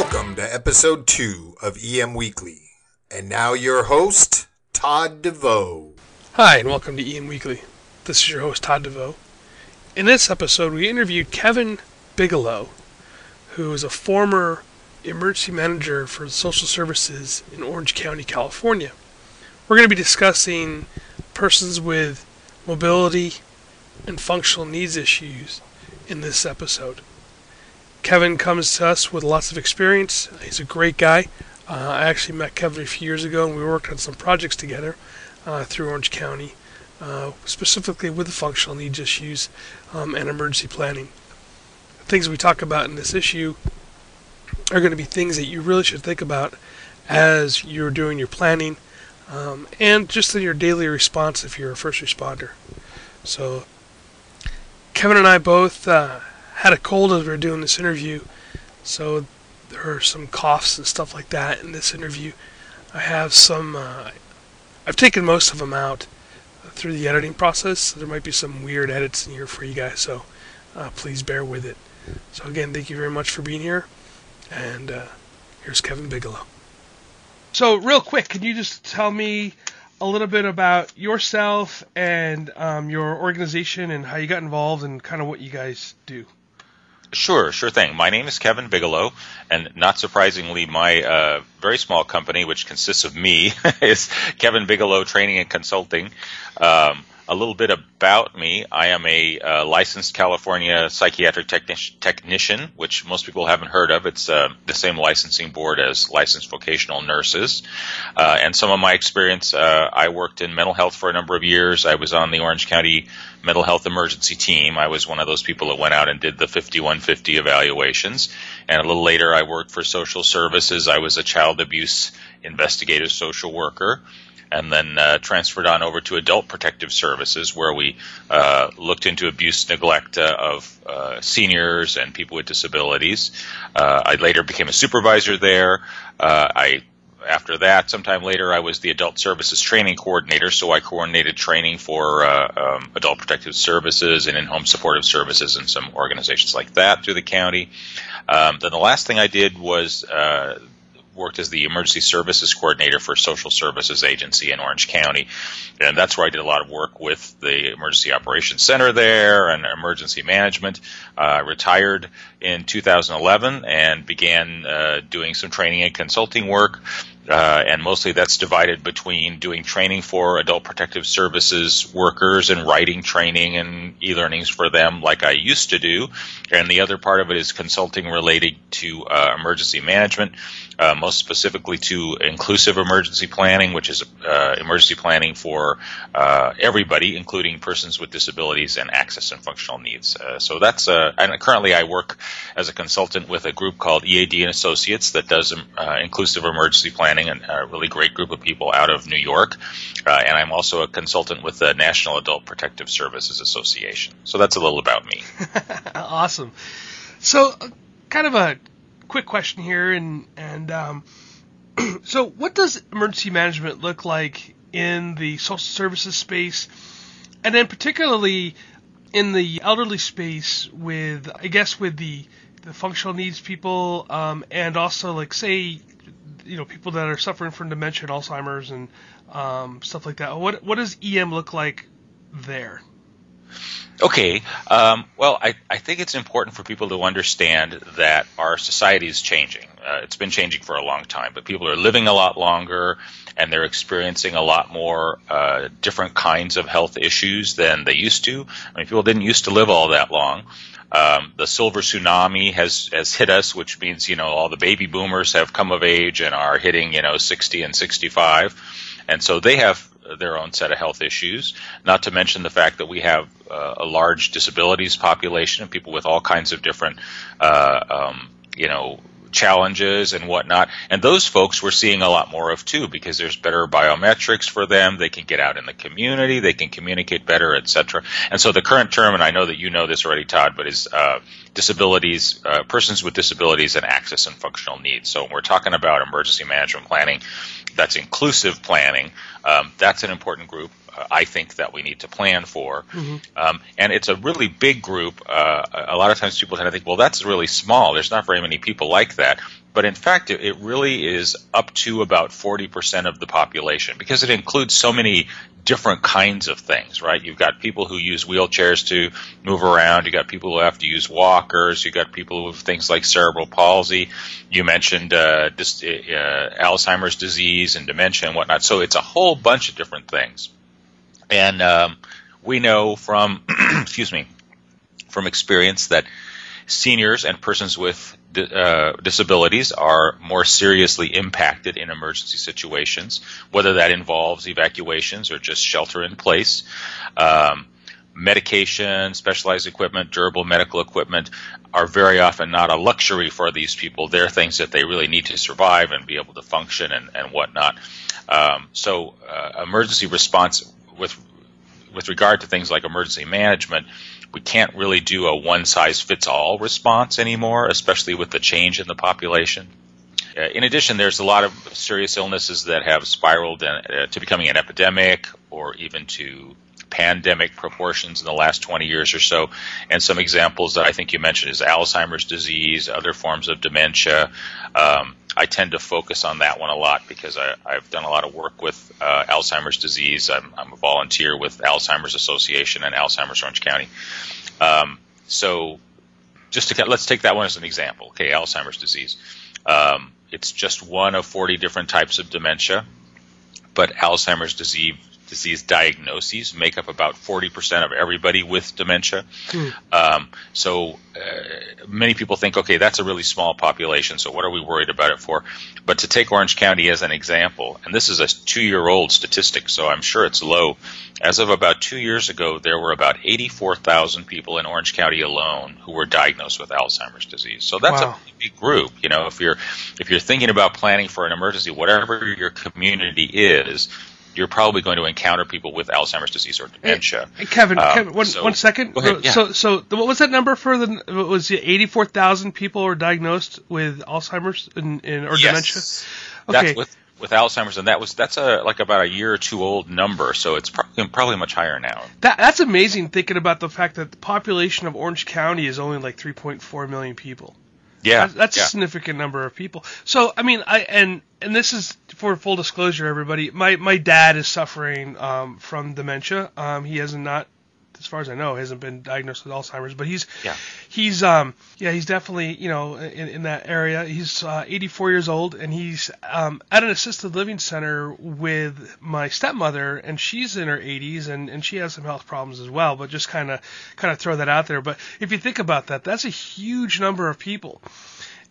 Welcome to episode two of EM Weekly. And now your host, Todd DeVoe. Hi, and welcome to EM Weekly. This is your host, Todd DeVoe. In this episode, we interviewed Kevin Bigelow, who is a former emergency manager for social services in Orange County, California. We're going to be discussing persons with mobility and functional needs issues in this episode. Kevin comes to us with lots of experience. He's a great guy. Uh, I actually met Kevin a few years ago, and we worked on some projects together uh, through Orange County, uh, specifically with the functional needs issues um, and emergency planning. The things we talk about in this issue are going to be things that you really should think about as you're doing your planning um, and just in your daily response if you're a first responder. So, Kevin and I both uh, had a cold as we were doing this interview, so there are some coughs and stuff like that in this interview. I have some. Uh, I've taken most of them out through the editing process. So there might be some weird edits in here for you guys, so uh, please bear with it. So again, thank you very much for being here, and uh, here's Kevin Bigelow. So real quick, can you just tell me a little bit about yourself and um, your organization and how you got involved and kind of what you guys do? Sure, sure thing. My name is Kevin Bigelow, and not surprisingly, my uh, very small company, which consists of me, is Kevin Bigelow Training and Consulting. Um, a little bit about me. I am a uh, licensed California psychiatric techni- technician, which most people haven't heard of. It's uh, the same licensing board as licensed vocational nurses. Uh, and some of my experience, uh, I worked in mental health for a number of years. I was on the Orange County mental health emergency team. I was one of those people that went out and did the 5150 evaluations. And a little later, I worked for social services. I was a child abuse investigative social worker and then uh, transferred on over to Adult Protective Services, where we uh, looked into abuse, neglect uh, of uh, seniors and people with disabilities. Uh, I later became a supervisor there. I after that, sometime later, I was the adult services training coordinator, so I coordinated training for uh, um, adult protective services and in-home supportive services and some organizations like that through the county. Um, then the last thing I did was uh, worked as the emergency services coordinator for a social services agency in Orange County, and that's where I did a lot of work with the emergency operations center there and emergency management. Uh, I retired in 2011 and began uh, doing some training and consulting work. Uh, and mostly that's divided between doing training for adult protective services workers and writing training and e-learnings for them like I used to do. And the other part of it is consulting related to uh, emergency management, uh, most specifically to inclusive emergency planning, which is uh, emergency planning for uh, everybody, including persons with disabilities and access and functional needs. Uh, so that's, and currently I work as a consultant with a group called EAD and Associates that does inclusive emergency planning and a really great group of people out of New York. Uh, and I'm also a consultant with the National Adult Protective Services Association. So that's a little about me. awesome. So, uh, kind of a quick question here, and and um, so what does emergency management look like in the social services space, and then particularly in the elderly space with, I guess, with the the functional needs people, um, and also like say you know people that are suffering from dementia and Alzheimer's and um, stuff like that. What what does EM look like there? Okay. Um, well, I, I think it's important for people to understand that our society is changing. Uh, it's been changing for a long time, but people are living a lot longer and they're experiencing a lot more uh, different kinds of health issues than they used to. I mean, people didn't used to live all that long. Um, the silver tsunami has has hit us, which means you know all the baby boomers have come of age and are hitting you know 60 and 65, and so they have their own set of health issues. Not to mention the fact that we have uh, a large disabilities population of people with all kinds of different uh, um, you know challenges and whatnot. And those folks we're seeing a lot more of too because there's better biometrics for them. They can get out in the community. They can communicate better, etc. And so the current term, and I know that you know this already, Todd, but is uh, disabilities, uh, persons with disabilities and access and functional needs. So when we're talking about emergency management planning, that's inclusive planning. Um, that's an important group. I think that we need to plan for. Mm-hmm. Um, and it's a really big group. Uh, a lot of times people tend to think, well, that's really small. There's not very many people like that. But in fact, it, it really is up to about 40% of the population because it includes so many different kinds of things, right? You've got people who use wheelchairs to move around. You've got people who have to use walkers. You've got people with things like cerebral palsy. You mentioned uh, dis- uh, Alzheimer's disease and dementia and whatnot. So it's a whole bunch of different things. And um, we know from, excuse me, from experience that seniors and persons with uh, disabilities are more seriously impacted in emergency situations, whether that involves evacuations or just shelter in place. Um, medication, specialized equipment, durable medical equipment are very often not a luxury for these people. They're things that they really need to survive and be able to function and, and whatnot. Um, so, uh, emergency response with with regard to things like emergency management, we can't really do a one size fits all response anymore, especially with the change in the population. Uh, in addition, there's a lot of serious illnesses that have spiraled uh, to becoming an epidemic or even to pandemic proportions in the last 20 years or so. And some examples that I think you mentioned is Alzheimer's disease, other forms of dementia. Um, I tend to focus on that one a lot because I, have done a lot of work with uh, Alzheimer's disease. I'm, I'm, a volunteer with Alzheimer's Association and Alzheimer's Orange County. Um, so, just to let's take that one as an example. Okay, Alzheimer's disease. Um, it's just one of 40 different types of dementia, but Alzheimer's disease disease diagnoses make up about 40% of everybody with dementia. Hmm. Um, so uh, many people think, okay, that's a really small population, so what are we worried about it for? But to take Orange County as an example, and this is a two year old statistic, so I'm sure it's low. As of about two years ago, there were about 84,000 people in Orange County alone who were diagnosed with Alzheimer's disease. So that's wow. a big group. You know, if you're if you're thinking about planning for an emergency, whatever your community is, you're probably going to encounter people with Alzheimer's disease or dementia. Hey, Kevin, um, Kevin, one, so, one second. Yeah. So, so what was that number for the? Was it 84,000 people were diagnosed with Alzheimer's in, in or yes. dementia? Okay. That's with with Alzheimer's, and that was that's a like about a year or two old number, so it's probably, probably much higher now. That that's amazing. Thinking about the fact that the population of Orange County is only like 3.4 million people. Yeah, that's, that's yeah. a significant number of people. So I mean, I and and this is for full disclosure, everybody. My my dad is suffering um, from dementia. Um, he has not as far as I know, hasn't been diagnosed with Alzheimer's, but he's yeah. he's um yeah he's definitely you know in, in that area. He's uh, 84 years old and he's um, at an assisted living center with my stepmother, and she's in her 80s and and she has some health problems as well. But just kind of kind of throw that out there. But if you think about that, that's a huge number of people.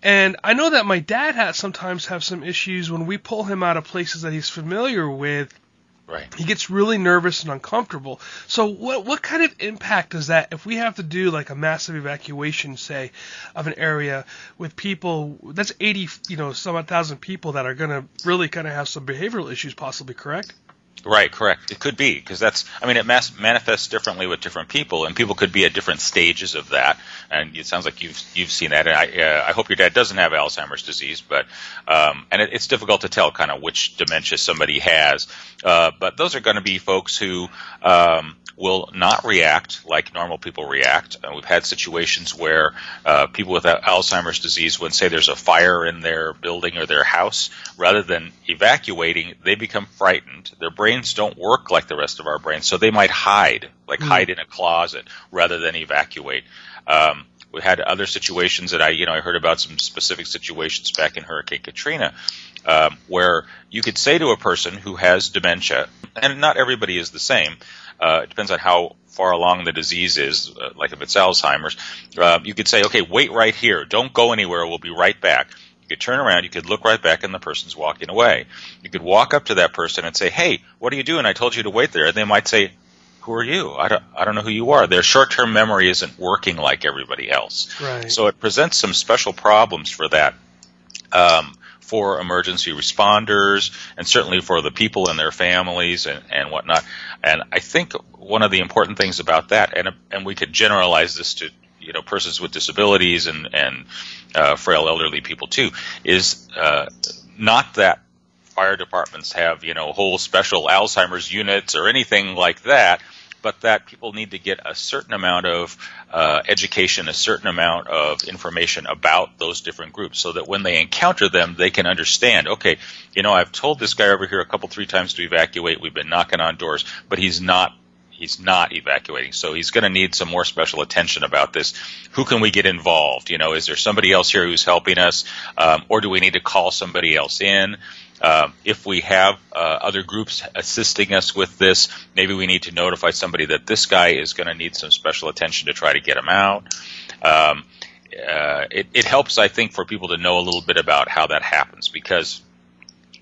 And I know that my dad has sometimes have some issues when we pull him out of places that he's familiar with Right. He gets really nervous and uncomfortable. So what what kind of impact does that if we have to do like a massive evacuation say of an area with people that's 80 you know some thousand people that are to really kind of have some behavioral issues possibly, correct? Right, correct. It could be because that's. I mean, it mas- manifests differently with different people, and people could be at different stages of that. And it sounds like you've you've seen that. And I uh, I hope your dad doesn't have Alzheimer's disease, but um, and it, it's difficult to tell kind of which dementia somebody has. Uh, but those are going to be folks who um, will not react like normal people react. And we've had situations where uh, people with Alzheimer's disease, when say there's a fire in their building or their house, rather than evacuating, they become frightened. Their brains don't work like the rest of our brains, so they might hide, like mm. hide in a closet, rather than evacuate. Um, we had other situations that I, you know, I heard about some specific situations back in Hurricane Katrina, um, where you could say to a person who has dementia, and not everybody is the same, uh, it depends on how far along the disease is, uh, like if it's Alzheimer's. Uh, you could say, okay, wait right here. Don't go anywhere. We'll be right back. You could turn around, you could look right back, and the person's walking away. You could walk up to that person and say, hey, what are you doing? I told you to wait there. And they might say, who are you? I don't, I don't know who you are. Their short-term memory isn't working like everybody else. Right. So it presents some special problems for that Um, for emergency responders and certainly for the people and their families and, and whatnot. And I think one of the important things about that, and, and we could generalize this to you know persons with disabilities and and uh, frail elderly people too, is uh, not that fire departments have you know whole special Alzheimer's units or anything like that but that people need to get a certain amount of uh, education, a certain amount of information about those different groups, so that when they encounter them, they can understand. Okay, you know, I've told this guy over here a couple, three times to evacuate. We've been knocking on doors, but he's not. He's not evacuating, so he's going to need some more special attention about this. Who can we get involved? You know, is there somebody else here who's helping us, um, or do we need to call somebody else in? Uh, if we have uh, other groups assisting us with this, maybe we need to notify somebody that this guy is going to need some special attention to try to get him out. Um, uh, it, it, helps, I think, for people to know a little bit about how that happens because,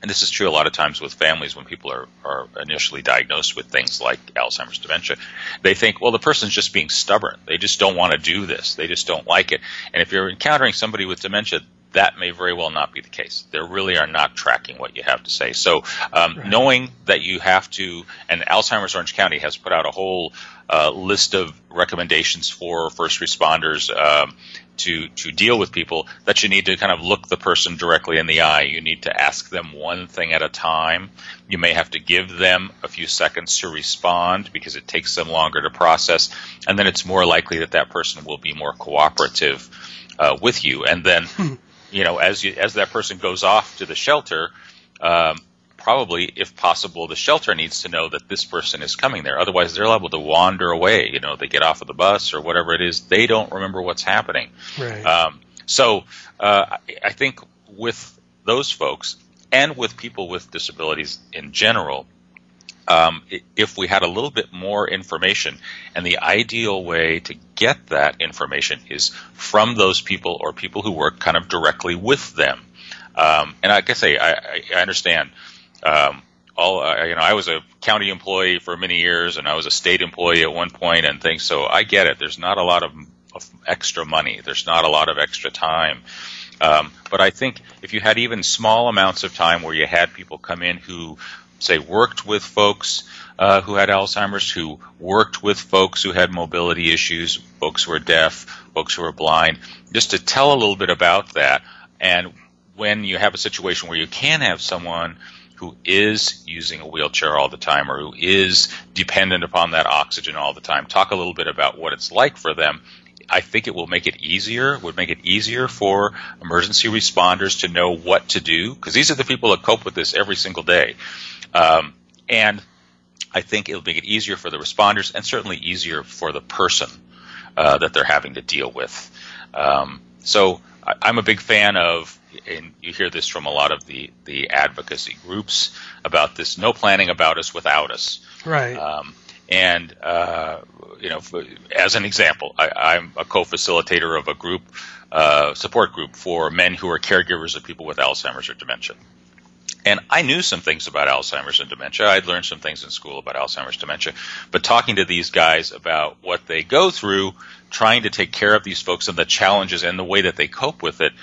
and this is true a lot of times with families when people are, are initially diagnosed with things like Alzheimer's dementia, they think, well, the person's just being stubborn. They just don't want to do this. They just don't like it. And if you're encountering somebody with dementia, that may very well not be the case. They really are not tracking what you have to say. So, um, right. knowing that you have to, and Alzheimer's Orange County has put out a whole uh, list of recommendations for first responders um, to to deal with people. That you need to kind of look the person directly in the eye. You need to ask them one thing at a time. You may have to give them a few seconds to respond because it takes them longer to process, and then it's more likely that that person will be more cooperative. Uh, with you, and then hmm you know, as you, as that person goes off to the shelter, um, probably, if possible, the shelter needs to know that this person is coming there. Otherwise, they're liable to wander away. You know, they get off of the bus or whatever it is. They don't remember what's happening. Right. Um, so uh, I, I think with those folks and with people with disabilities in general, um, if we had a little bit more information. And the ideal way to get that information is from those people or people who work kind of directly with them. Um, and I guess I, I, I understand. Um, all uh, you know, I was a county employee for many years, and I was a state employee at one point, and things. So I get it. There's not a lot of, of extra money. There's not a lot of extra time. Um, but I think if you had even small amounts of time where you had people come in who say worked with folks uh, who had Alzheimer's, who worked with folks who had mobility issues, folks who were deaf, folks who were blind, just to tell a little bit about that. And when you have a situation where you can have someone who is using a wheelchair all the time or who is dependent upon that oxygen all the time, talk a little bit about what it's like for them. I think it will make it easier, would make it easier for emergency responders to know what to do, because these are the people that cope with this every single day. Um, and I think it'll make it easier for the responders and certainly easier for the person uh, that they're having to deal with. Um, so I, am a big fan of, and you hear this from a lot of the, the advocacy groups about this no planning about us without us. Right. Um, and, uh, you know, as an example, I, am a co-facilitator of a group, uh, support group for men who are caregivers of people with Alzheimer's or dementia. And I knew some things about Alzheimer's and dementia. I'd learned some things in school about Alzheimer's dementia. But talking to these guys about what they go through, trying to take care of these folks and the challenges and the way that they cope with it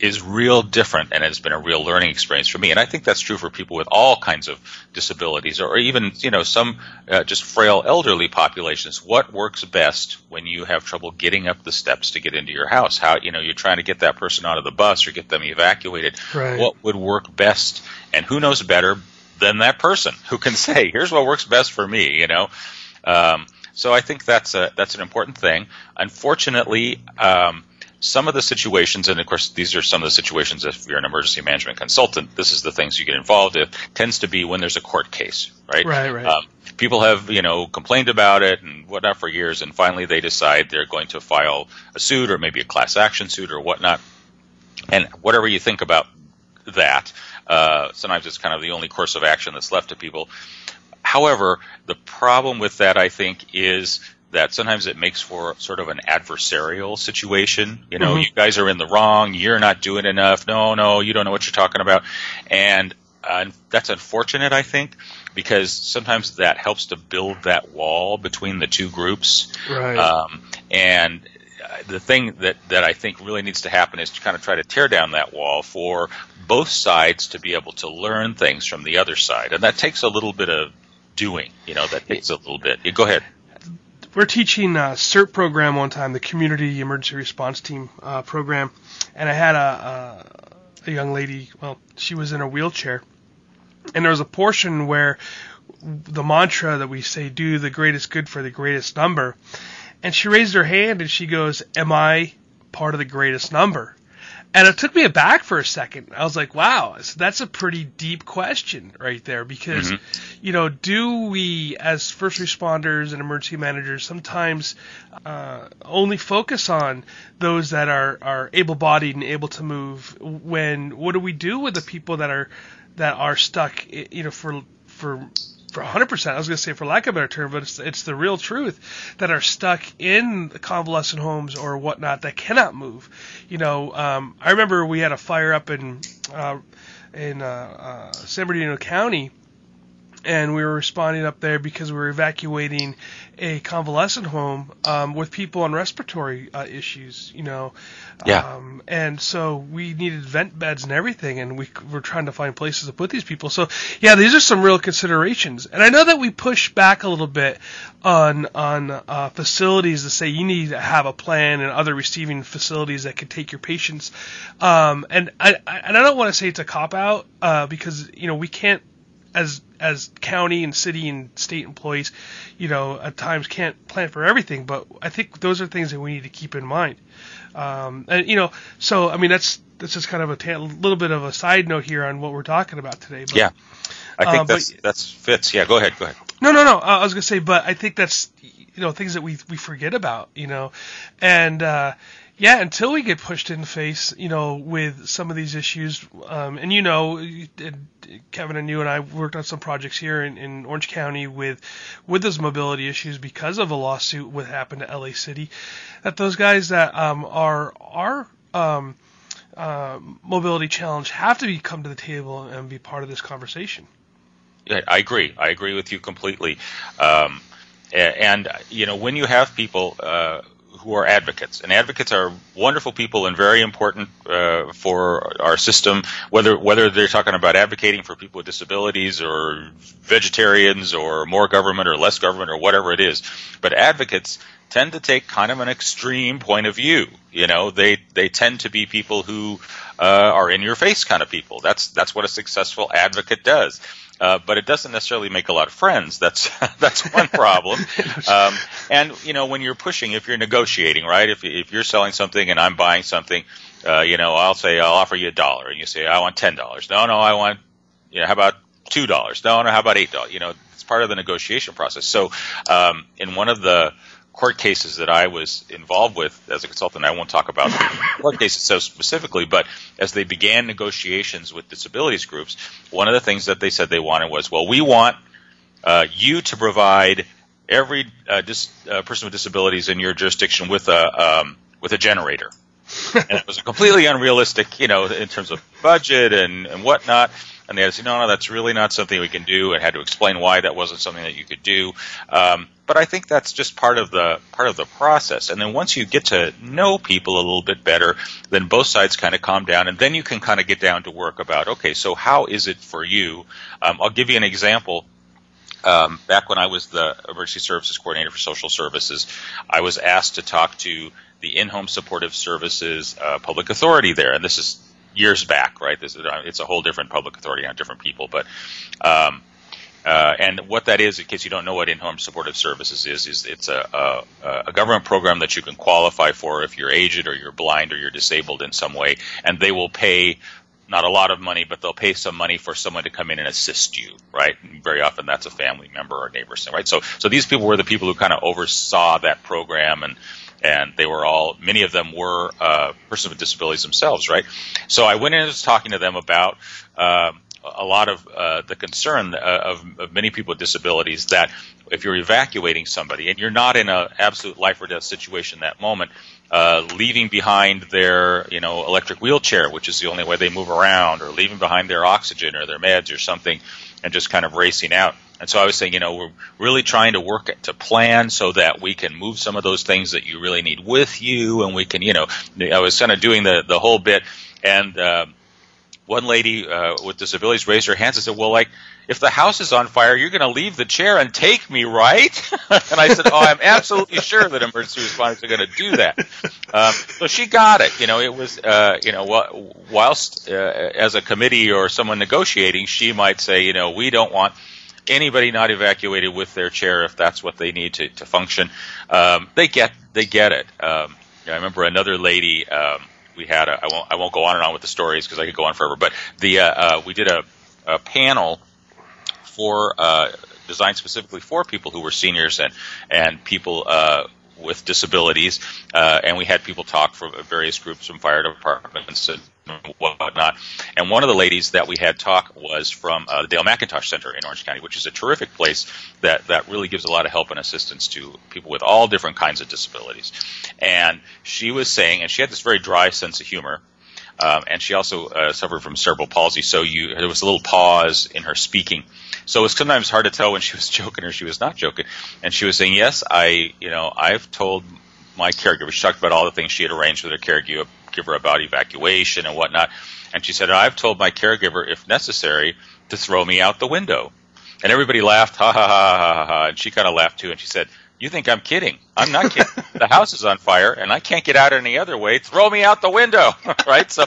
is real different and has been a real learning experience for me. And I think that's true for people with all kinds of disabilities or even, you know, some uh, just frail elderly populations. What works best when you have trouble getting up the steps to get into your house? How, you know, you're trying to get that person out of the bus or get them evacuated. Right. What would work best? And who knows better than that person who can say, here's what works best for me, you know? Um, so I think that's a, that's an important thing. Unfortunately, um, some of the situations, and of course, these are some of the situations if you're an emergency management consultant, this is the things you get involved with, tends to be when there's a court case, right? Right, right. Um, people have, you know, complained about it and whatnot for years, and finally they decide they're going to file a suit or maybe a class action suit or whatnot. And whatever you think about that, uh, sometimes it's kind of the only course of action that's left to people. However, the problem with that, I think, is that sometimes it makes for sort of an adversarial situation. You know, mm-hmm. you guys are in the wrong. You're not doing enough. No, no, you don't know what you're talking about. And uh, that's unfortunate, I think, because sometimes that helps to build that wall between the two groups. Right. Um, and the thing that, that I think really needs to happen is to kind of try to tear down that wall for both sides to be able to learn things from the other side. And that takes a little bit of doing, you know, that takes a little bit. go ahead. We're teaching a CERT program one time, the Community Emergency Response Team uh, program, and I had a, a, a young lady, well, she was in a wheelchair, and there was a portion where the mantra that we say, do the greatest good for the greatest number. And she raised her hand and she goes, Am I part of the greatest number? And it took me aback for a second. I was like, wow, that's a pretty deep question right there because, mm-hmm. you know, do we as first responders and emergency managers sometimes uh, only focus on those that are, are able bodied and able to move when what do we do with the people that are that are stuck, you know, for for for 100%, I was going to say for lack of a better term, but it's, it's the real truth that are stuck in convalescent homes or whatnot that cannot move. You know, um, I remember we had a fire up in uh, in uh, uh, San Bernardino County and we were responding up there because we were evacuating a convalescent home um, with people on respiratory uh, issues, you know. Yeah. Um, and so we needed vent beds and everything, and we were trying to find places to put these people. So yeah, these are some real considerations. And I know that we push back a little bit on on uh, facilities to say you need to have a plan and other receiving facilities that can take your patients. Um, and I and I don't want to say it's a cop out uh, because you know we can't as as county and city and state employees, you know, at times can't plan for everything. But I think those are things that we need to keep in mind. Um, and you know, so I mean, that's that's just kind of a ta- little bit of a side note here on what we're talking about today. But, yeah, I think uh, that's but, that's fits. Yeah, go ahead, go ahead. No, no, no. Uh, I was gonna say, but I think that's you know things that we we forget about. You know, and uh, yeah, until we get pushed in the face, you know, with some of these issues, um, and you know, Kevin and you and I worked on some projects here in, in Orange County with with those mobility issues because of a lawsuit what happened to LA City. That those guys that um, are are um, uh, mobility challenge have to be come to the table and be part of this conversation. Yeah, I agree. I agree with you completely. Um, and you know, when you have people uh, who are advocates. And advocates are wonderful people and very important uh, for our system. Whether whether they're talking about advocating for people with disabilities or vegetarians or more government or less government or whatever it is, but advocates tend to take kind of an extreme point of view. You know, they they tend to be people who uh, are in your face kind of people. That's that's what a successful advocate does. Uh, but it doesn't necessarily make a lot of friends. That's that's one problem. um, and you know, when you're pushing, if you're negotiating, right? If if you're selling something and I'm buying something, uh, you know, I'll say I'll offer you a dollar, and you say I want ten dollars. No, no, I want, you know, how about two dollars? No, no, how about eight dollars? You know, it's part of the negotiation process. So, um, in one of the court cases that I was involved with as a consultant. I won't talk about court cases so specifically, but as they began negotiations with disabilities groups, one of the things that they said they wanted was, well, we want uh, you to provide every uh, dis- uh, person with disabilities in your jurisdiction with a um, with a generator. and it was completely unrealistic, you know, in terms of budget and, and whatnot and they had to say, no, no, that's really not something we can do, and had to explain why that wasn't something that you could do. Um, but I think that's just part of the part of the process. And then once you get to know people a little bit better, then both sides kind of calm down, and then you can kind of get down to work about, okay, so how is it for you? Um, I'll give you an example. Um, back when I was the emergency services coordinator for social services, I was asked to talk to the in-home supportive services uh, public authority there, and this is years back, right? This is, uh, it's a whole different public authority on different people, but um, uh, and what that is, in case you don't know what in-home supportive services is, is it's a, a, a, government program that you can qualify for if you're aged or you're blind or you're disabled in some way, and they will pay not a lot of money, but they'll pay some money for someone to come in and assist you, right? And very often that's a family member or neighbor, right? So, so these people were the people who kind of oversaw that program and and they were all many of them were uh, persons with disabilities themselves, right? So I went in and was talking to them about uh, a lot of uh, the concern uh, of, of, many people with disabilities that if you're evacuating somebody and you're not in an absolute life or death situation that moment, uh, leaving behind their you know electric wheelchair, which is the only way they move around, or leaving behind their oxygen or their meds or something, and just kind of racing out. And so I was saying, you know, we're really trying to work to plan so that we can move some of those things that you really need with you, and we can, you know, I was kind of doing the the whole bit, and uh, one lady uh, with disabilities raised her hands and said, "Well, like if the house is on fire, you're going to leave the chair and take me, right?" and I said, "Oh, I'm absolutely sure that emergency responders are going to do that." Um, so she got it. You know, it was uh, you know whilst uh, as a committee or someone negotiating, she might say, you know, we don't want anybody not evacuated with their chair if that's what they need to, to function. Um, they get they get it. Um, I remember another lady. Um, we had a, I won't I won't go on and on with the stories because I could go on forever. But the uh, uh, we did a, a panel for uh, designed specifically for people who were seniors and and people uh, with disabilities, uh, and we had people talk from various groups from fire departments and whatnot. And one of the ladies that we had talk was from uh, the Dayle McIntosh Center in Orange County, which is a terrific place that, that really gives a lot of help and assistance to people with all different kinds of disabilities. And she was saying, and she had this very dry sense of humor. Um, and she also uh, suffered from cerebral palsy, so you there was a little pause in her speaking. So it was sometimes hard to tell when she was joking or she was not joking. And she was saying, "Yes, I, you know, I've told my caregiver. She talked about all the things she had arranged with her caregiver about evacuation and whatnot. And she said, I've told my caregiver, if necessary, to throw me out the window. And everybody laughed, ha ha ha ha ha ha. And she kind of laughed too. And she said, You think I'm kidding? I'm not kidding. the house is on fire and I can't get out any other way. Throw me out the window. right? So,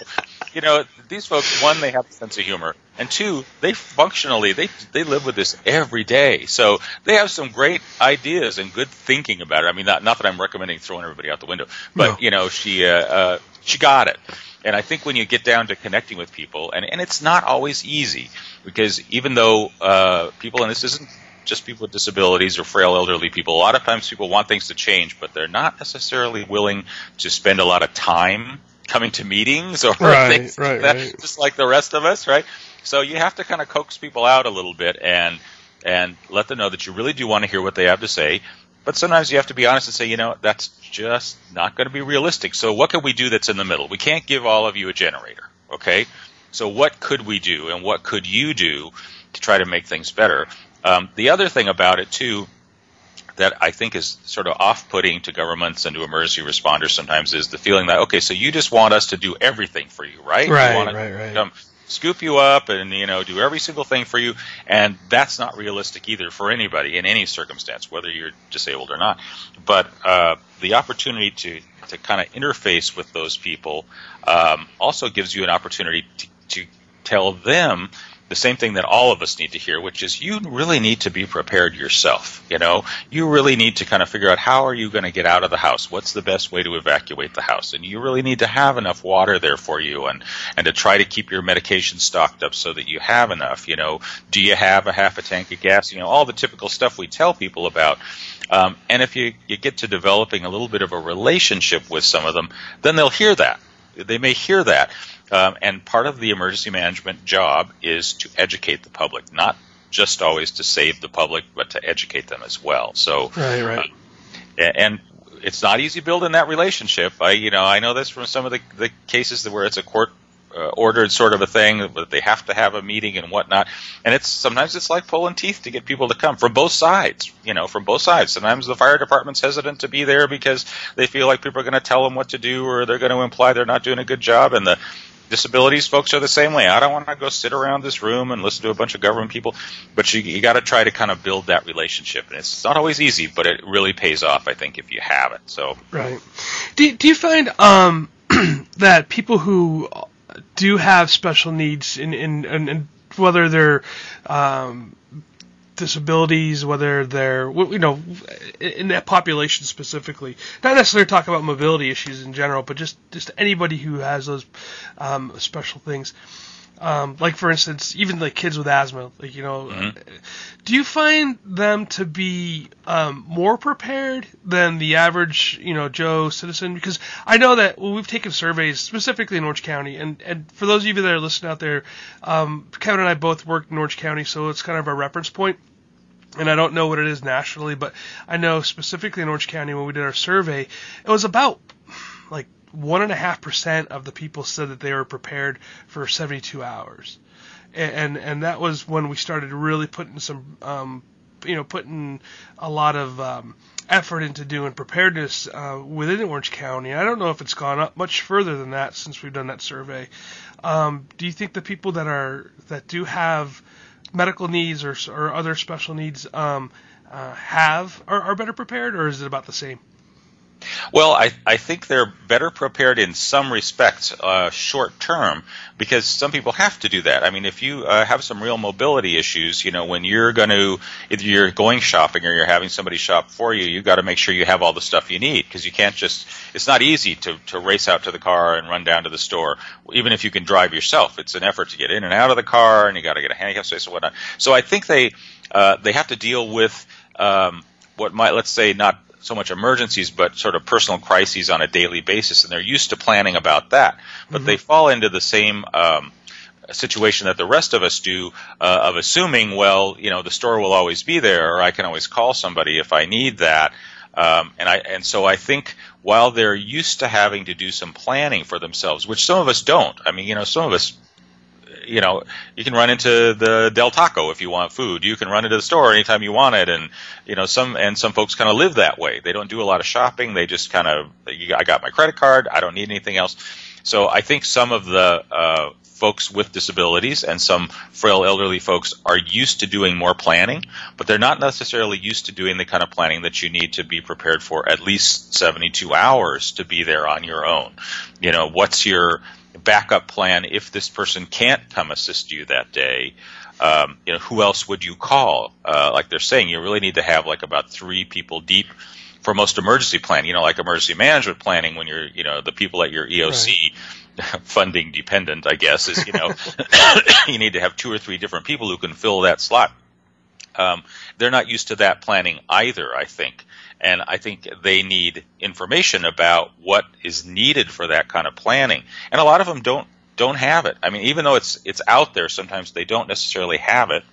you know, these folks, one, they have a sense of humor. And two, they functionally, they, they live with this every day. So they have some great ideas and good thinking about it. I mean, not, not that I'm recommending throwing everybody out the window, but, no. you know, she, uh, uh, she got it. And I think when you get down to connecting with people, and, and it's not always easy, because even though uh, people, and this isn't just people with disabilities or frail elderly people, a lot of times people want things to change, but they're not necessarily willing to spend a lot of time coming to meetings or right, things right, like that, right. just like the rest of us, right? So you have to kind of coax people out a little bit and and let them know that you really do want to hear what they have to say, but sometimes you have to be honest and say, you know, that's just not going to be realistic. So what can we do that's in the middle? We can't give all of you a generator, okay? So what could we do, and what could you do to try to make things better? Um, the other thing about it too that I think is sort of off-putting to governments and to emergency responders sometimes is the feeling that okay, so you just want us to do everything for you, right? Right, you want right, right. Come scoop you up and you know do every single thing for you and that's not realistic either for anybody in any circumstance whether you're disabled or not but uh, the opportunity to to kind of interface with those people um, also gives you an opportunity to, to tell them the same thing that all of us need to hear, which is you really need to be prepared yourself. You know, you really need to kind of figure out how are you going to get out of the house? What's the best way to evacuate the house? And you really need to have enough water there for you and, and to try to keep your medication stocked up so that you have enough. You know, do you have a half a tank of gas? You know, all the typical stuff we tell people about. Um, and if you, you get to developing a little bit of a relationship with some of them, then they'll hear that. They may hear that. Um, and part of the emergency management job is to educate the public, not just always to save the public, but to educate them as well. So, right, right. Uh, and it's not easy building that relationship. I, you know, I know this from some of the, the cases where it's a court uh, ordered sort of a thing, that they have to have a meeting and whatnot. And it's sometimes it's like pulling teeth to get people to come from both sides. You know, from both sides. Sometimes the fire department's hesitant to be there because they feel like people are going to tell them what to do, or they're going to imply they're not doing a good job, and the disabilities folks are the same way. I don't want to go sit around this room and listen to a bunch of government people, but you, you got to try to kind of build that relationship. And it's not always easy, but it really pays off, I think, if you have it. So right. Do do you find um, that people who do have special needs in in, in, in whether they're um, disabilities, whether they're you know in that population specifically, not necessarily talk about mobility issues in general, but just just anybody who has those um, special things. Um, like for instance, even like kids with asthma, like you know, mm-hmm. do you find them to be um, more prepared than the average, you know, Joe citizen? Because I know that well, we've taken surveys specifically in Orange County, and and for those of you that are listening out there, um, Kevin and I both worked in Orange County, so it's kind of a reference point and I don't know what it is nationally, but I know specifically in Orange County when we did our survey, it was about like one and a half percent of the people said that they were prepared for 72 hours, and and, and that was when we started really putting some, um, you know, putting a lot of um, effort into doing preparedness uh, within Orange County. I don't know if it's gone up much further than that since we've done that survey. Um, do you think the people that are that do have medical needs or, or other special needs um, uh, have are, are better prepared, or is it about the same? Well, I, I think they're better prepared in some respects, uh, short term, because some people have to do that. I mean, if you uh, have some real mobility issues, you know, when you're going to, if you're going shopping or you're having somebody shop for you, you've got to make sure you have all the stuff you need because you can't just, it's not easy to, to race out to the car and run down to the store, even if you can drive yourself. It's an effort to get in and out of the car and you got to get a handicap space and whatnot. So I think they, uh, they have to deal with, um, what might, let's say, not so much emergencies, but sort of personal crises on a daily basis, and they're used to planning about that. But mm-hmm. they fall into the same um, situation that the rest of us do uh, of assuming, well, you know, the store will always be there, or I can always call somebody if I need that. Um, and I and so I think while they're used to having to do some planning for themselves, which some of us don't. I mean, you know, some of us you know, you can run into the Del Taco if you want food. You can run into the store anytime you want it, and you know, some and some folks kind of live that way. They don't do a lot of shopping. They just kind of, I got my credit card. I don't need anything else. So I think some of the uh, folks with disabilities and some frail elderly folks are used to doing more planning, but they're not necessarily used to doing the kind of planning that you need to be prepared for at least 72 hours to be there on your own. You know, what's your backup plan if this person can't come assist you that day. Um, you know, who else would you call? Uh, like they're saying, you really need to have like about three people deep for most emergency planning. You know, like emergency management planning when you're, you know, the people at your EOC. Right. funding dependent, I guess, is you know you need to have two or three different people who can fill that slot. Um, they're not used to that planning either, I think and I think they need information about what is needed for that kind of planning. And a lot of them don't don't have it. I mean, even though it's it's out there, sometimes they don't necessarily have it.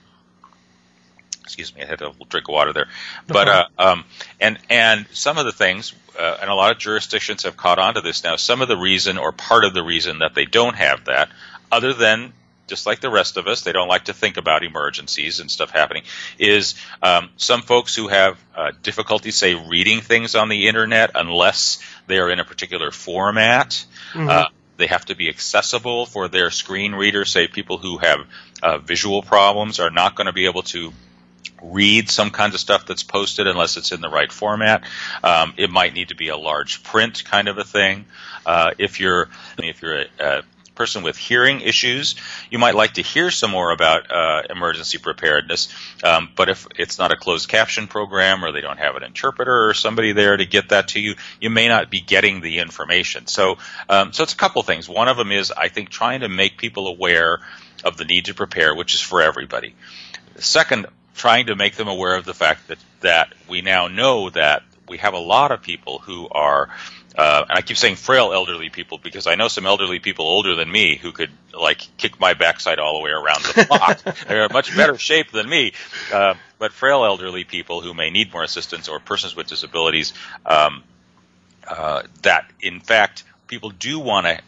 Excuse me, I had a little drink of water there. But uh, um, and and some of the things, uh, and a lot of jurisdictions have caught on to this now. Some of the reason or part of the reason that they don't have that, other than just like the rest of us, they don't like to think about emergencies and stuff happening. Is um, some folks who have uh, difficulty, say, reading things on the internet unless they are in a particular format. Mm-hmm. Uh, they have to be accessible for their screen reader. Say, people who have uh, visual problems are not going to be able to read some kinds of stuff that's posted unless it's in the right format. Um, it might need to be a large print kind of a thing. Uh, if you're if you're a, a person with hearing issues, you might like to hear some more about uh, emergency preparedness. Um, but if it's not a closed caption program or they don't have an interpreter or somebody there to get that to you, you may not be getting the information. So, um, so it's a couple things. One of them is I think trying to make people aware of the need to prepare, which is for everybody. Second, trying to make them aware of the fact that that we now know that we have a lot of people who are uh, and I keep saying frail elderly people because I know some elderly people older than me who could like kick my backside all the way around the block. They're in much better shape than me. Uh, but frail elderly people who may need more assistance or persons with disabilities, um, uh, that in fact people do want to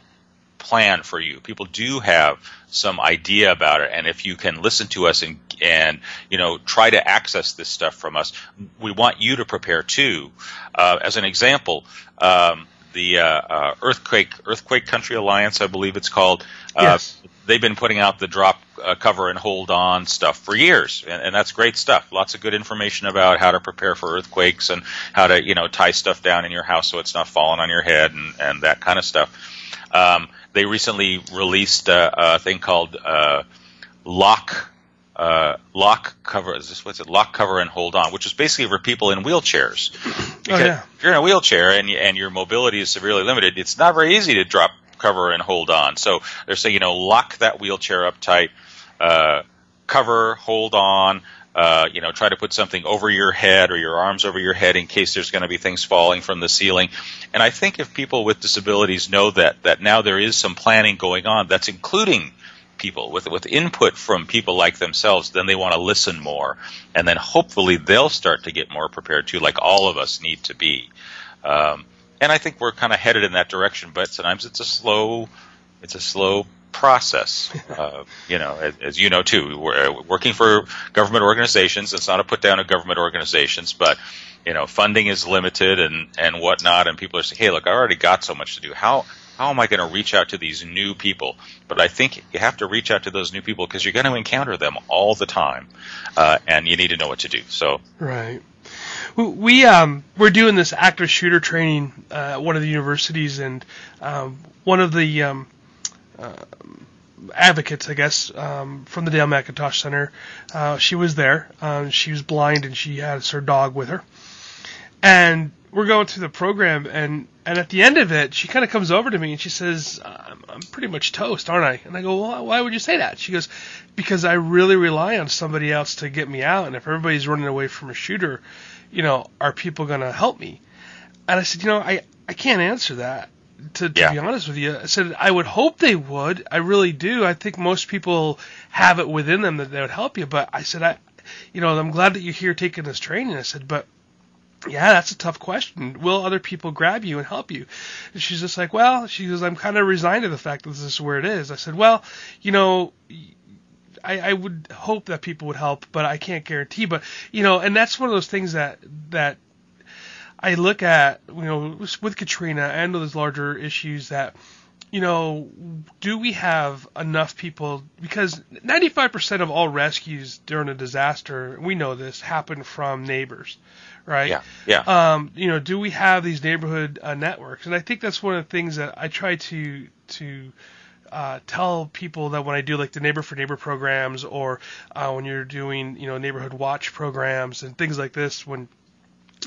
plan for you. People do have some idea about it, and if you can listen to us and and you know try to access this stuff from us, we want you to prepare too. Uh, as an example, um, the uh, uh, earthquake earthquake country alliance, I believe it's called. Uh, yes. They've been putting out the drop, uh, cover, and hold on stuff for years, and, and, that's great stuff. Lots of good information about how to prepare for earthquakes and how to, you know, tie stuff down in your house so it's not falling on your head and, and that kind of stuff. Um, they recently released a, a thing called uh, Lock uh, Lock Cover. Is this what's it? Lock Cover and Hold On, which is basically for people in wheelchairs. oh, yeah. If you're in a wheelchair and and your mobility is severely limited, it's not very easy to drop cover, and hold on. So they're saying, you know, lock that wheelchair up tight, uh, cover, hold on. Uh, you know, try to put something over your head or your arms over your head in case there's going to be things falling from the ceiling. And I think if people with disabilities know that that now there is some planning going on, that's including people with with input from people like themselves, then they want to listen more, and then hopefully they'll start to get more prepared too, like all of us need to be. Um, and I think we're kind of headed in that direction, but sometimes it's a slow, it's a slow process. Uh, you know, as, as, you know too, we're uh, working for government organizations. It's not a put down of government organizations, but you know, funding is limited and and whatnot. And people are saying, "Hey, look, I already got so much to do. How how am I going to reach out to these new people? But I think you have to reach out to those new people because you're going to encounter them all the time, uh, and you need to know what to do. So right. We um we're doing this active shooter training uh, at one of the universities, and um, one of the um, advocates, I guess, um, from the Dayle McIntosh Center, uh, she was there. Um, she was blind, and she had her dog with her, and we're going through the program, and and at the end of it, she kind of comes over to me and she says, I'm, I'm pretty much toast, aren't I? And I go, well, why would you say that? She goes, because I really rely on somebody else to get me out. And if everybody's running away from a shooter, you know, are people going to help me? And I said, you know, I, I can't answer that. To, to yeah. be honest with you, I said I would hope they would. I really do. I think most people have it within them that they would help you. But I said I, you know, I'm glad that you're here taking this training. I said, but yeah, that's a tough question. Will other people grab you and help you? And she's just like, well, she goes, I'm kind of resigned to the fact that this is where it is. I said, well, you know, I, I would hope that people would help, but I can't guarantee. But you know, and that's one of those things that that I look at, you know, with Katrina and those larger issues that, you know, do we have enough people? Because 95% of all rescues during a disaster, we know this, happen from neighbors right? Yeah, yeah. Um, you know, do we have these neighborhood uh, networks? And I think that's one of the things that I try to to uh, tell people that when I do like the neighbor for neighbor programs, or uh, when you're doing you know neighborhood watch programs and things like this, when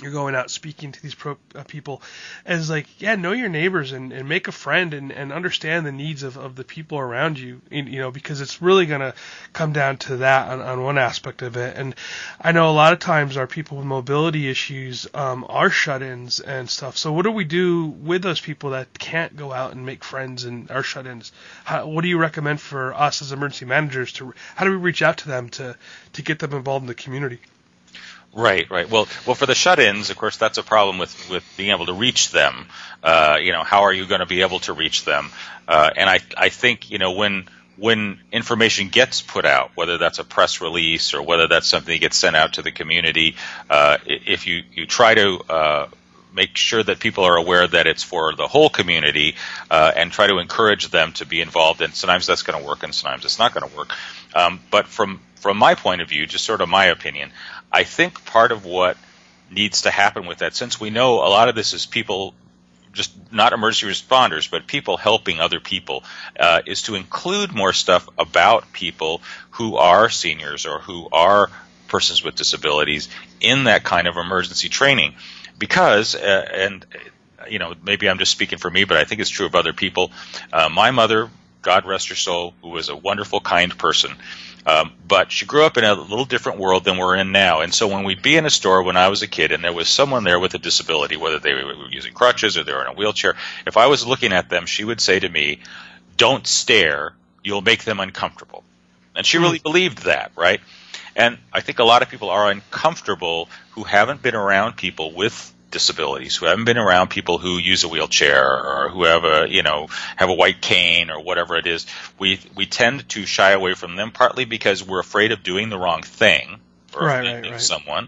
you're going out speaking to these pro, uh, people as like yeah know your neighbors and, and make a friend and, and understand the needs of, of the people around you you know because it's really going to come down to that on, on one aspect of it. And i know a lot of times our people with mobility issues um, are shut-ins and stuff. So what do we do with those people that can't go out and make friends and are shut-ins? How, what do you recommend for us as emergency managers to how do we reach out to them to to get them involved in the community Right, right. Well, well, for the shut-ins, of course, that's a problem with with being able to reach them. Uh, you know, how are you going to be able to reach them? Uh, and I I think you know when when information gets put out, whether that's a press release or whether that's something that gets sent out to the community, uh, if you you try to uh, make sure that people are aware that it's for the whole community uh, and try to encourage them to be involved. And sometimes that's going to work, and sometimes it's not going to work. Um, but from from my point of view, just sort of my opinion, I think part of what needs to happen with that, since we know a lot of this is people just not emergency responders, but people helping other people, uh, is to include more stuff about people who are seniors or who are persons with disabilities in that kind of emergency training. Because, uh, and you know, maybe I'm just speaking for me, but I think it's true of other people. Uh, my mother, God rest her soul, who was a wonderful, kind person, um, but she grew up in a little different world than we're in now. And so when we'd be in a store when I was a kid and there was someone there with a disability, whether they were using crutches or they were in a wheelchair, if I was looking at them, she would say to me, Don't stare, you'll make them uncomfortable. And she really hmm. believed that, right? And I think a lot of people are uncomfortable who haven't been around people with disabilities, who haven't been around people who use a wheelchair or who have a you know have a white cane or whatever it is, we we tend to shy away from them partly because we're afraid of doing the wrong thing or right, offending right, right. someone.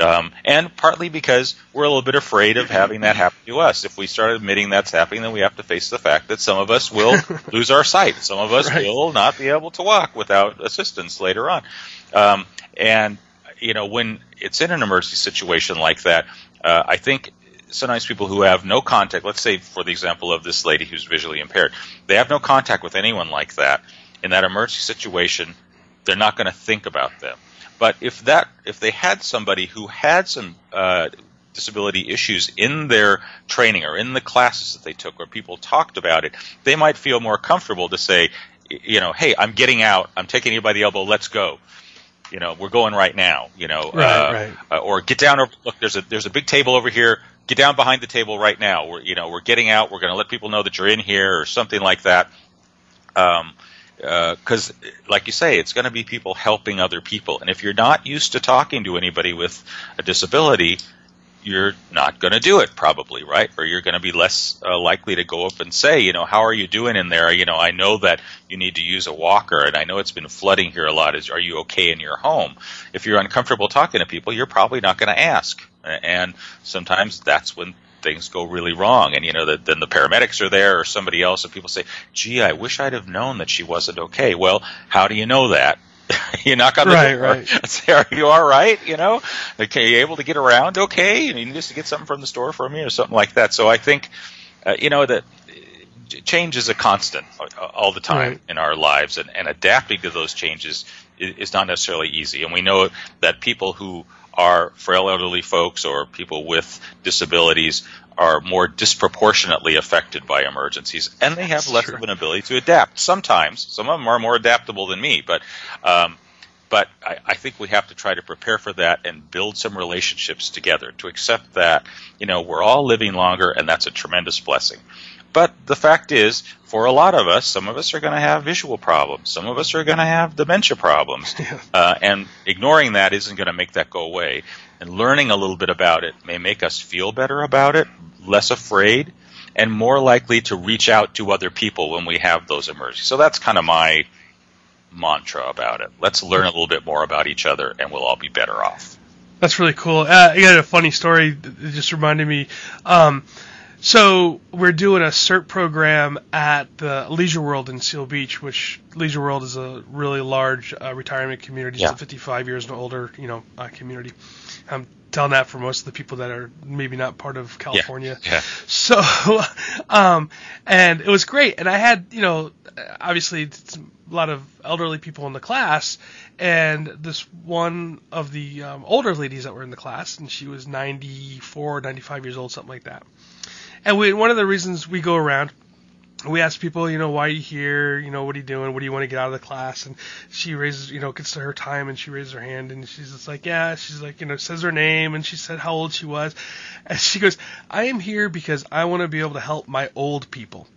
Um, and partly because we're a little bit afraid of having that happen to us. If we start admitting that's happening, then we have to face the fact that some of us will lose our sight. Some of us right. will not be able to walk without assistance later on. Um, and you know, when it's in an emergency situation like that, uh, I think sometimes people who have no contact, let's say for the example of this lady who's visually impaired, they have no contact with anyone like that. In that emergency situation, they're not going to think about them. But if that, if they had somebody who had some uh, disability issues in their training or in the classes that they took where people talked about it, they might feel more comfortable to say, you know, hey, I'm getting out, I'm taking you by the elbow, let's go. You know, we're going right now. You know, Right, uh, right. uh, or get down. Over, look, there's a there's a big table over here. Get down behind the table right now. We're you know we're getting out. We're going to let people know that you're in here or something like that. Um, because, like you say, it's going to be people helping other people. And if you're not used to talking to anybody with a disability, you're not going to do it probably, right? Or you're going to be less uh, likely to go up and say, you know, how are you doing in there? You know, I know that you need to use a walker, and I know it's been flooding here a lot. Is are you okay in your home? If you're uncomfortable talking to people, you're probably not going to ask. And sometimes that's when things go really wrong and you know that then the paramedics are there or somebody else and people say gee i wish i'd have known that she wasn't okay well how do you know that you knock on the Right, door right. and say are you all right? You know? Okay you able to get around okay? You need us to get something from the store for me or something like that. So i think uh, you know that uh, change is a constant all the time Right. in our lives and, and adapting to those changes is, is not necessarily easy. And we know that people who are frail elderly folks or people with disabilities are more disproportionately affected by emergencies, and they have less of an ability to adapt. Sometimes, some of them are more adaptable than me, but um, but I, I think we have to try to prepare for that and build some relationships together to accept that you know we're all living longer, and that's a tremendous blessing. But the fact is, for a lot of us, some of us are going to have visual problems. Some of us are going to have dementia problems. Yeah. Uh, and ignoring that isn't going to make that go away. And learning a little bit about it may make us feel better about it, less afraid, and more likely to reach out to other people when we have those emergencies. So that's kind of my mantra about it. Let's learn a little bit more about each other, and we'll all be better off. That's really cool. Uh, I got a funny story that just reminded me. Um, so we're doing a CERT program at the Leisure World in Seal Beach, which Leisure World is a really large uh, retirement community. Yeah. It's a 55 years and older, you know, uh, community. I'm telling that for most of the people that are maybe not part of California. Yeah. yeah. So, um, and it was great. And I had, you know, obviously a lot of elderly people in the class, and this one of the um, older ladies that were in the class, and she was 94, 95 years old, something like that. And we, one of the reasons we go around, we ask people, you know, why are you here? You know, what are you doing? What do you want to get out of the class? And she raises, you know, gets to her time and she raises her hand and she's just like, yeah, she's like, you know, says her name and she said how old she was. And she goes, I am here because I want to be able to help my old people.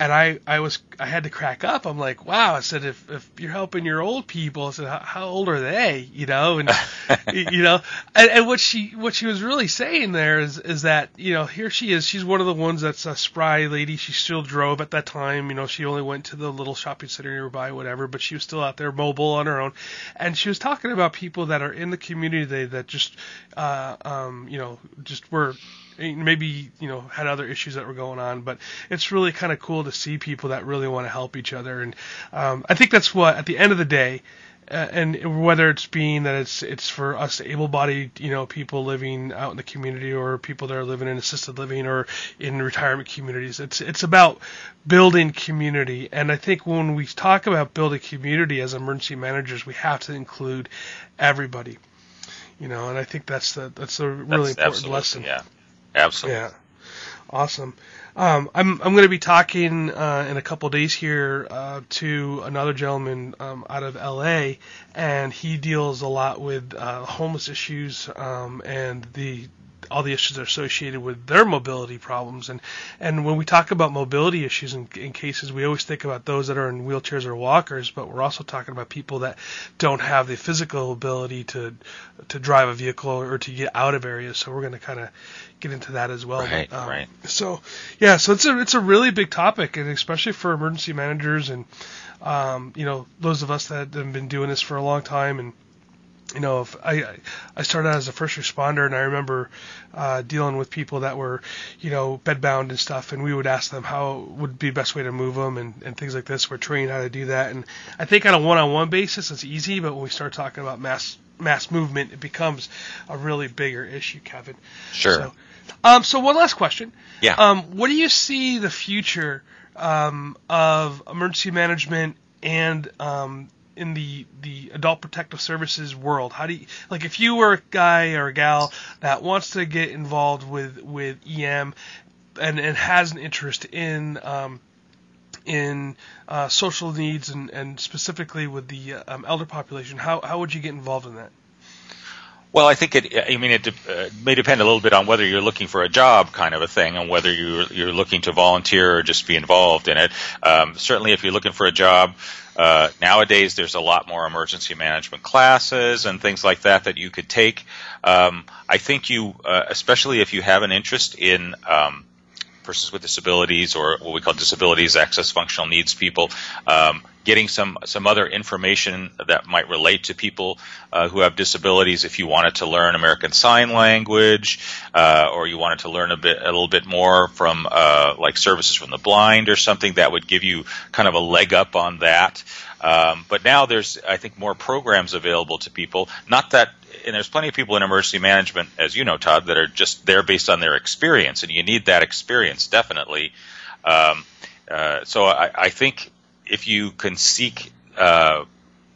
And I, I was, I had to crack up. I'm like, wow. I said, if, if you're helping your old people, I said, how, how old are they? You know, and, you know, and, and what she, what she was really saying there is, is that, you know, here she is. She's one of the ones that's a spry lady. She still drove at that time. You know, she only went to the little shopping center nearby, whatever, but she was still out there mobile on her own. And she was talking about people that are in the community that, that just, uh, um, you know, just were, maybe you know had other issues that were going on but it's really kind of cool to see people that really want to help each other and um, i think that's what at the end of the day uh, and whether it's being that it's it's for us able-bodied you know people living out in the community or people that are living in assisted living or in retirement communities it's it's about building community and i think when we talk about building community as emergency managers we have to include everybody you know and i think that's the that's a really That's important lesson. Yeah, absolutely. yeah, awesome. Um, I'm I'm going to be talking uh, in a couple days here uh, to another gentleman um, out of L.A. and he deals a lot with uh, homeless issues um, and the all the issues are associated with their mobility problems. And and when we talk about mobility issues in, in cases we always think about those that are in wheelchairs or walkers but we're also talking about people that don't have the physical ability to to drive a vehicle or to get out of areas. So we're going to kind of get into that as well. Right, But, um, right. so yeah so it's a it's a really big topic and especially for emergency managers and um, you know those of us that have been doing this for a long time and you know, if I I started out as a first responder, and I remember uh, dealing with people that were, you know, bedbound and stuff, and we would ask them how would be the best way to move them and, and things like this. We're trained how to do that, and I think on a one-on-one basis it's easy, but when we start talking about mass mass movement, it becomes a really bigger issue, Kevin. Sure. So, um, so one last question. Yeah. Um, what do you see the future um, of emergency management and um, in the the adult protective services world? How do you like if you were a guy or a gal that wants to get involved with with EM and and has an interest in um, in uh, social needs and, and specifically with the um, elder population, how how would you get involved in that? Well, I think it. I mean, it uh, may depend a little bit on whether you're looking for a job, kind of a thing, and whether you're you're looking to volunteer or just be involved in it. Um, certainly, if you're looking for a job, uh, nowadays there's a lot more emergency management classes and things like that that you could take. Um, I think you, uh, especially if you have an interest in um, persons with disabilities or what we call disabilities access functional needs people um, getting some some other information that might relate to people uh, who have disabilities. If you wanted to learn American Sign Language uh, or you wanted to learn a bit a little bit more from uh, like services from the blind or something that would give you kind of a leg up on that. Um, but now there's I think more programs available to people. Not that and there's plenty of people in emergency management, as you know, Todd, that are just there based on their experience, and you need that experience definitely. Um, uh, so I, I, think if you can seek uh,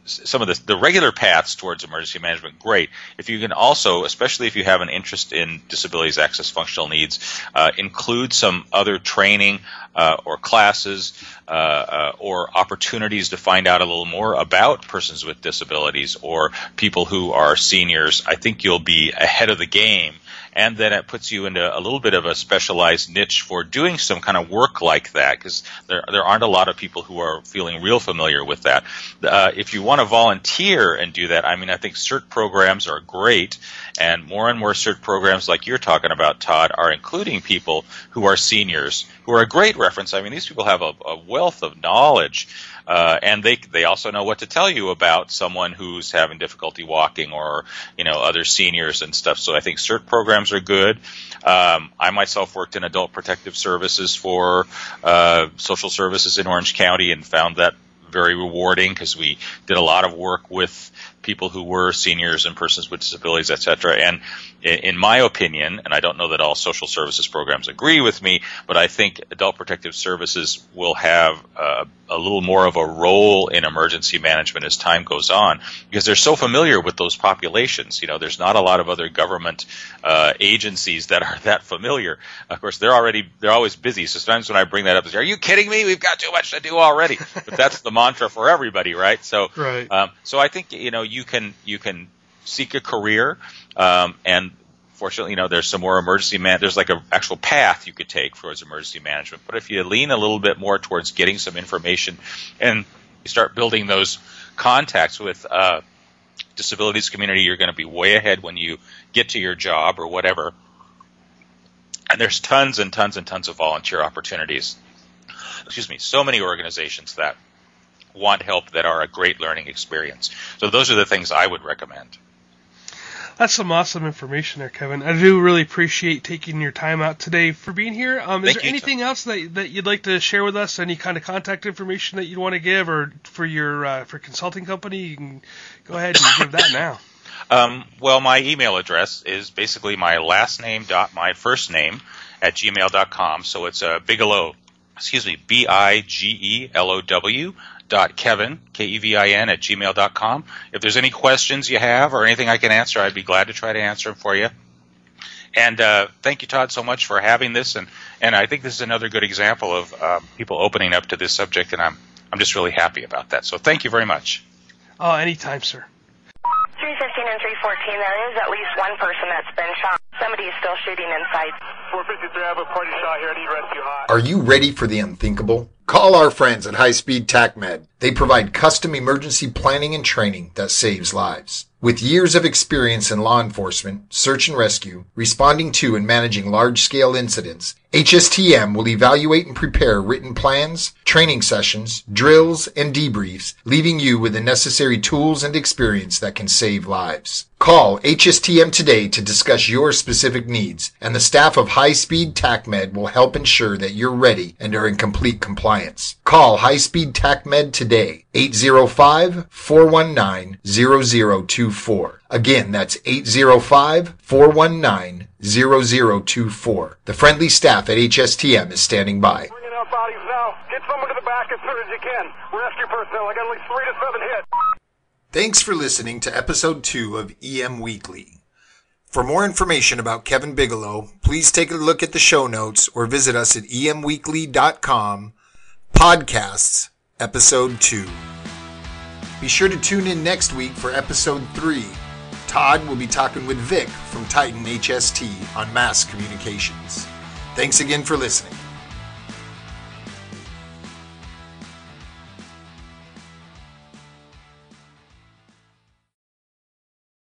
some of the, the regular paths towards emergency management, great. If you can also, especially if you have an interest in disabilities access functional needs, uh, include some other training uh, or classes uh, uh, or opportunities to find out a little more about persons with disabilities or people who are seniors, I think you'll be ahead of the game and then it puts you into a little bit of a specialized niche for doing some kind of work like that because there there aren't a lot of people who are feeling real familiar with that. Uh, if you want to volunteer and do that, I mean, I think CERT programs are great, and more and more CERT programs like you're talking about, Todd, are including people who are seniors who are a great reference. I mean, these people have a, a wealth of knowledge uh, and they they also know what to tell you about someone who's having difficulty walking or you know other seniors and stuff. So I think CERT programs are good. Um, I myself worked in adult protective services for uh, social services in Orange County and found that very rewarding because we did a lot of work with people who were seniors and persons with disabilities, etc. And in my opinion, and I don't know that all social services programs agree with me, but I think adult protective services will have uh, a little more of a role in emergency management as time goes on because they're so familiar with those populations. You know, there's not a lot of other government uh, agencies that are that familiar. Of course, they're already they're always busy. So sometimes when I bring that up, say, are you kidding me? We've got too much to do already. But that's the mantra for everybody, right? So, right. Um, so I think you know you can you can seek a career um, and fortunately, you know, there's some more emergency man. There's like an actual path you could take towards emergency management. But if you lean a little bit more towards getting some information and you start building those contacts with uh, disabilities community, you're going to be way ahead when you get to your job or whatever. And there's tons and tons and tons of volunteer opportunities. Excuse me, so many organizations that want help that are a great learning experience. So those are the things I would recommend. That's some awesome information there, Kevin. I do really appreciate taking your time out today for being here. Um, is there anything else that that you'd like to share with us? Any kind of contact information that you'd want to give, or for your uh, for consulting company? You can go ahead and give that now. Um, well, my email address is basically my last name dot my first name at gmail.com. So it's a uh, Bigelow, excuse me, B I G E L O W dot kevin k-e-v-i-n at gmail dot com. If there's any questions you have or anything i can answer i'd be glad to try to answer them for you. And uh, thank you todd so much for having this. And, and i think this is another good example of uh, people opening up to this subject and i'm, I'm just really happy about that. So thank you very much. Oh anytime sir. 315 and 314 there is at least one person that's been shot. Somebody is still shooting inside. 453 i have a party shot here? I need rescue hot. Are you ready for the unthinkable Call our friends at High Speed TACMED. They provide custom emergency planning and training that saves lives. With years of experience in law enforcement, search and rescue, responding to and managing large-scale incidents, HSTM will evaluate and prepare written plans, training sessions, drills, and debriefs, leaving you with the necessary tools and experience that can save lives. Call HSTM today to discuss your specific needs, and the staff of High Speed TACMED will help ensure that you're ready and are in complete compliance. Call High Speed TACMED today, 805-419-0024. Again, that's 805-419-0024. The friendly staff at HSTM is standing by. Bringing out bodies now. Get someone to the back as soon as you can. Rescue personnel, I got at least three to seven hits. Thanks for listening to episode 2 of EM Weekly. For more information about Kevin Bigelow, please take a look at the show notes or visit us at emweekly.com, podcasts, episode 2. Be sure to tune in next week for episode 3. Todd will be talking with Vic from Titan HST on mass communications. Thanks again for listening.